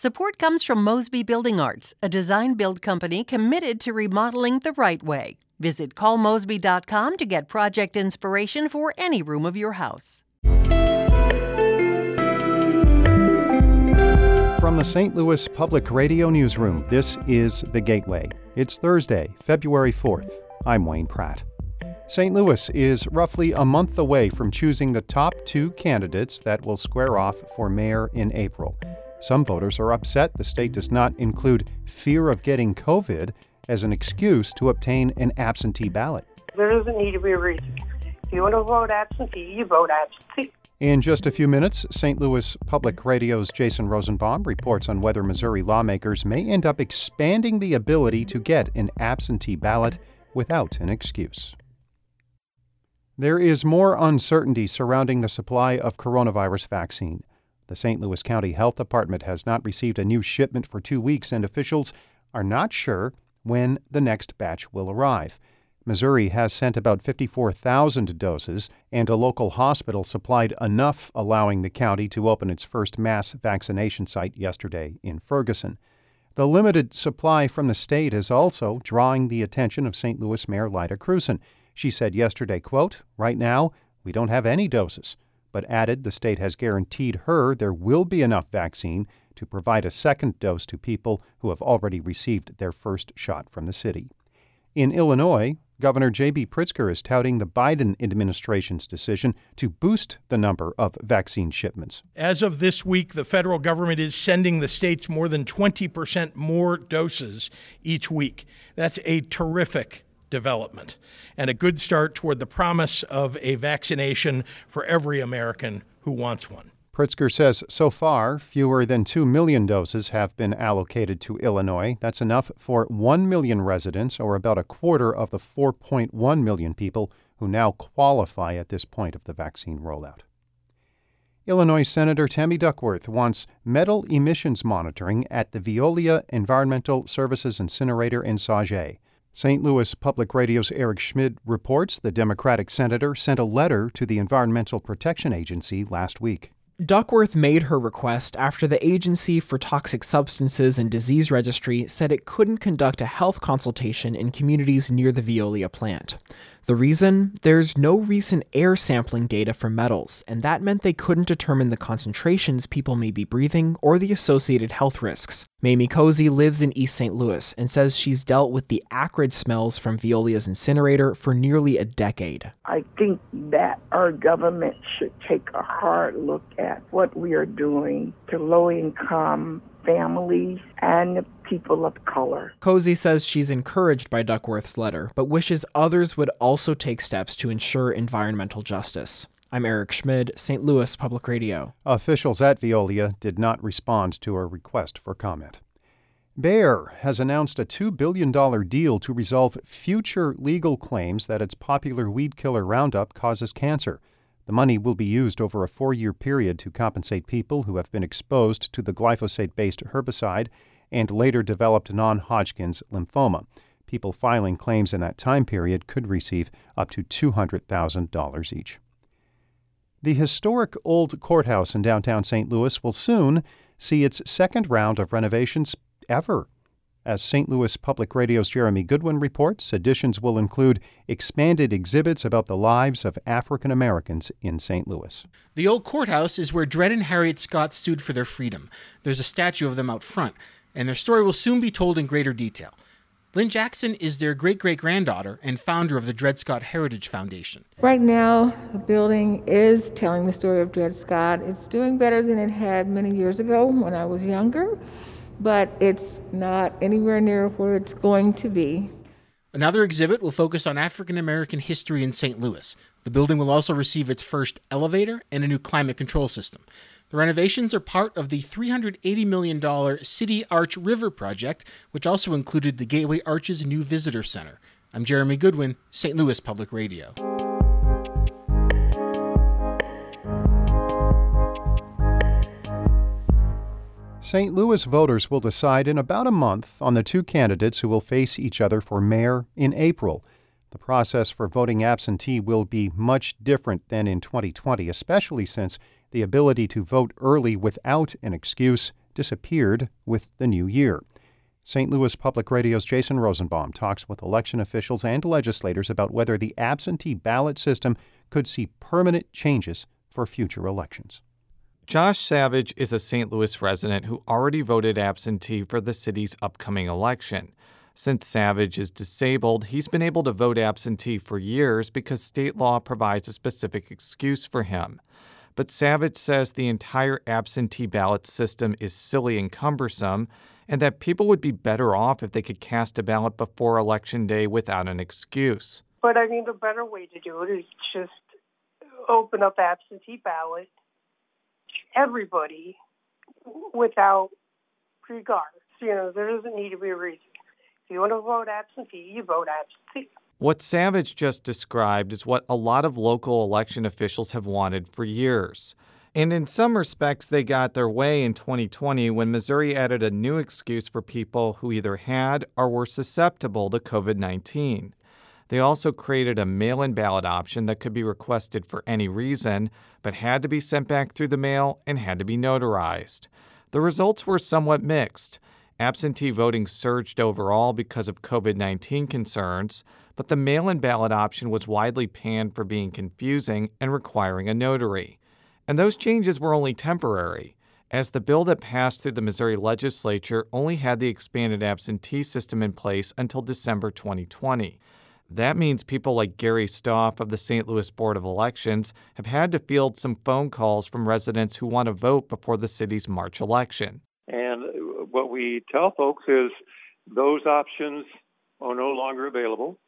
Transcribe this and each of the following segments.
Support comes from Mosby Building Arts, a design build company committed to remodeling the right way. Visit callmosby.com to get project inspiration for any room of your house. From the St. Louis Public Radio Newsroom, this is The Gateway. It's Thursday, February 4th. I'm Wayne Pratt. St. Louis is roughly a month away from choosing the top two candidates that will square off for mayor in April. Some voters are upset the state does not include fear of getting COVID as an excuse to obtain an absentee ballot. There doesn't need to be a reason. If you want to vote absentee, you vote absentee. In just a few minutes, St. Louis Public Radio's Jason Rosenbaum reports on whether Missouri lawmakers may end up expanding the ability to get an absentee ballot without an excuse. There is more uncertainty surrounding the supply of coronavirus vaccine. The St. Louis County Health Department has not received a new shipment for two weeks, and officials are not sure when the next batch will arrive. Missouri has sent about 54,000 doses, and a local hospital supplied enough, allowing the county to open its first mass vaccination site yesterday in Ferguson. The limited supply from the state is also drawing the attention of St. Louis Mayor Lyda Krewson. She said yesterday, quote, Right now, we don't have any doses but added the state has guaranteed her there will be enough vaccine to provide a second dose to people who have already received their first shot from the city. In Illinois, Governor J.B. Pritzker is touting the Biden administration's decision to boost the number of vaccine shipments. As of this week, the federal government is sending the states more than 20% more doses each week. That's a terrific development and a good start toward the promise of a vaccination for every American who wants one. Pritzker says so far, fewer than 2 million doses have been allocated to Illinois. That's enough for 1 million residents, or about a quarter of the 4.1 million people who now qualify at this point of the vaccine rollout. Illinois Senator Tammy Duckworth wants metal emissions monitoring at the Veolia Environmental Services Incinerator in Sauget. St. Louis Public Radio's Eric Schmid reports the Democratic senator sent a letter to the Environmental Protection Agency last week. Duckworth made her request after the Agency for Toxic Substances and Disease Registry said it couldn't conduct a health consultation in communities near the Veolia plant. The reason? There's no recent air sampling data for metals, and that meant they couldn't determine the concentrations people may be breathing or the associated health risks. Mamie Cozy lives in East St. Louis and says she's dealt with the acrid smells from Veolia's incinerator for nearly a decade. I think that our government should take a hard look at what we are doing to low income families and people of color. Cozy says she's encouraged by Duckworth's letter, but wishes others would also take steps to ensure environmental justice. I'm Eric Schmid, St. Louis Public Radio. Officials at Veolia did not respond to a request for comment. Bayer has announced a $2 billion deal to resolve future legal claims that its popular weed killer Roundup causes cancer. The money will be used over a four year period to compensate people who have been exposed to the glyphosate based herbicide and later developed non Hodgkin's lymphoma. People filing claims in that time period could receive up to $200,000 each. The historic old courthouse in downtown St. Louis will soon see its second round of renovations ever. As St. Louis Public Radio's Jeremy Goodwin reports, additions will include expanded exhibits about the lives of African Americans in St. Louis. The old courthouse is where Dred and Harriet Scott sued for their freedom. There's a statue of them out front, and their story will soon be told in greater detail. Lynne Jackson is their great great granddaughter and founder of the Dred Scott Heritage Foundation. Right now, the building is telling the story of Dred Scott. It's doing better than it had many years ago when I was younger but it's not anywhere near where it's going to be. Another exhibit will focus on African American history in St. Louis. The building will also receive its first elevator and a new climate control system. The renovations are part of the $380 million City Arch River project, which also included the Gateway Arch's new visitor center. I'm Jeremy Goodwin, St. Louis Public Radio. St. Louis voters will decide in about a month on the two candidates who will face each other for mayor in April. The process for voting absentee will be much different than in 2020, especially since the ability to vote early without an excuse disappeared with the new year. St. Louis Public Radio's Jason Rosenbaum talks with election officials and legislators about whether the absentee ballot system could see permanent changes for future elections. Josh Savage is a St. Louis resident who already voted absentee for the city's upcoming election. Since Savage is disabled, he's been able to vote absentee for years because state law provides a specific excuse for him. But Savage says the entire absentee ballot system is silly and cumbersome and that people would be better off if they could cast a ballot before Election Day without an excuse. But I think the better way to do it is just open up absentee ballot everybody without regard. You know, there doesn't need to be a reason. If you want to vote absentee, you vote absentee. What Savage just described is what a lot of local election officials have wanted for years. And in some respects, they got their way in 2020 when Missouri added a new excuse for people who either had or were susceptible to COVID 19. They also created a mail in ballot option that could be requested for any reason, but had to be sent back through the mail and had to be notarized. The results were somewhat mixed. Absentee voting surged overall because of COVID 19 concerns, but the mail in ballot option was widely panned for being confusing and requiring a notary. And those changes were only temporary, as the bill that passed through the Missouri legislature only had the expanded absentee system in place until December 2020. That means people like Gary Stoff of the St. Louis Board of Elections have had to field some phone calls from residents who want to vote before the city's March election. And uh, what we tell folks is those options are no longer available.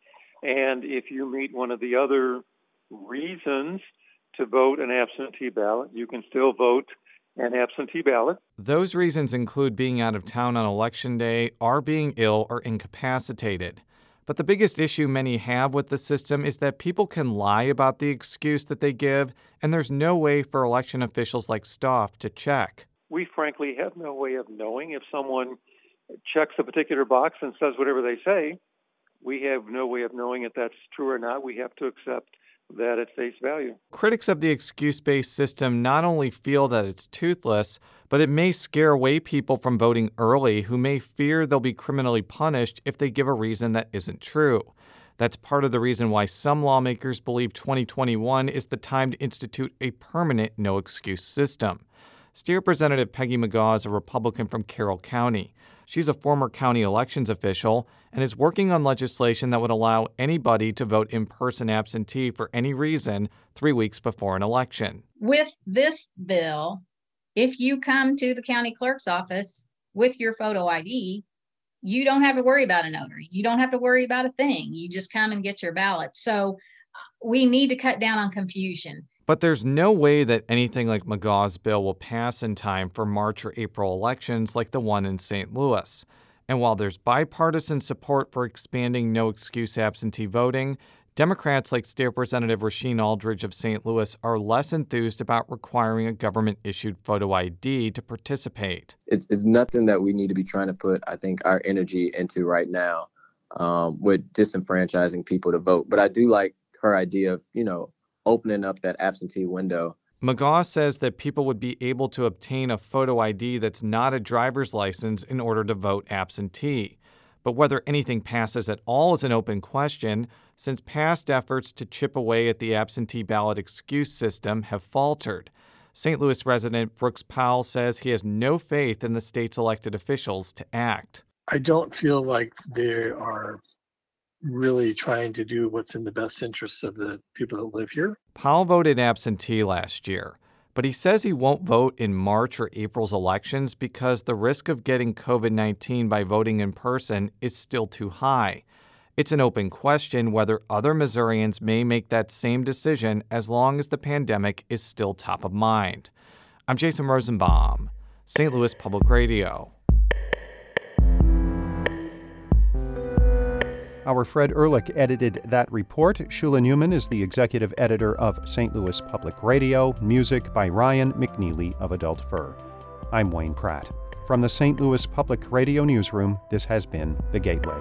And if you meet one of the other reasons to vote an absentee ballot. You can still vote an absentee ballot. Those reasons include being out of town on election day, or being ill or incapacitated. But the biggest issue many have with the system is that people can lie about the excuse that they give, and there's no way for election officials like Stoff to check. We frankly have no way of knowing if someone checks a particular box and says whatever they say. We have no way of knowing if that's true or not. We have to accept that at face value. Critics of the excuse based system not only feel that it's toothless, but it may scare away people from voting early who may fear they'll be criminally punished if they give a reason that isn't true. That's part of the reason why some lawmakers believe 2021 is the time to institute a permanent no excuse system. State Representative Peggy McGaugh is a Republican from Carroll County. She's a former county elections official and is working on legislation that would allow anybody to vote in person absentee for any reason three weeks before an election. With this bill, if you come to the county clerk's office with your photo ID, you don't have to worry about a notary. You don't have to worry about a thing. You just come and get your ballot. So we need to cut down on confusion. But there's no way that anything like McGaugh's bill will pass in time for March or April elections like the one in St. Louis. And while there's bipartisan support for expanding no excuse absentee voting, Democrats like State Representative Rasheen Aldridge of St. Louis are less enthused about requiring a government issued photo ID to participate. It's, it's nothing that we need to be trying to put, I think, our energy into right now um, with disenfranchising people to vote. But I do like her idea of, you know, opening up that absentee window. McGaugh says that people would be able to obtain a photo ID that's not a driver's license in order to vote absentee. But whether anything passes at all is an open question, since past efforts to chip away at the absentee ballot excuse system have faltered. St. Louis resident Brooks Powell says he has no faith in the state's elected officials to act. I don't feel like they are really trying to do what's in the best interests of the people that live here. Powell voted absentee last year, but he says he won't vote in March or April's elections because the risk of getting COVID 19 by voting in person is still too high. It's an open question whether other Missourians may make that same decision as long as the pandemic is still top of mind. I'm Jason Rosenbaum, St. Louis Public Radio. Our Fred Ehrlich edited that report. Shula Neuman is the executive editor of St. Louis Public Radio. Music by Ryan McNeely of Adult Fur. I'm Wayne Pratt. From the St. Louis Public Radio Newsroom, this has been The Gateway.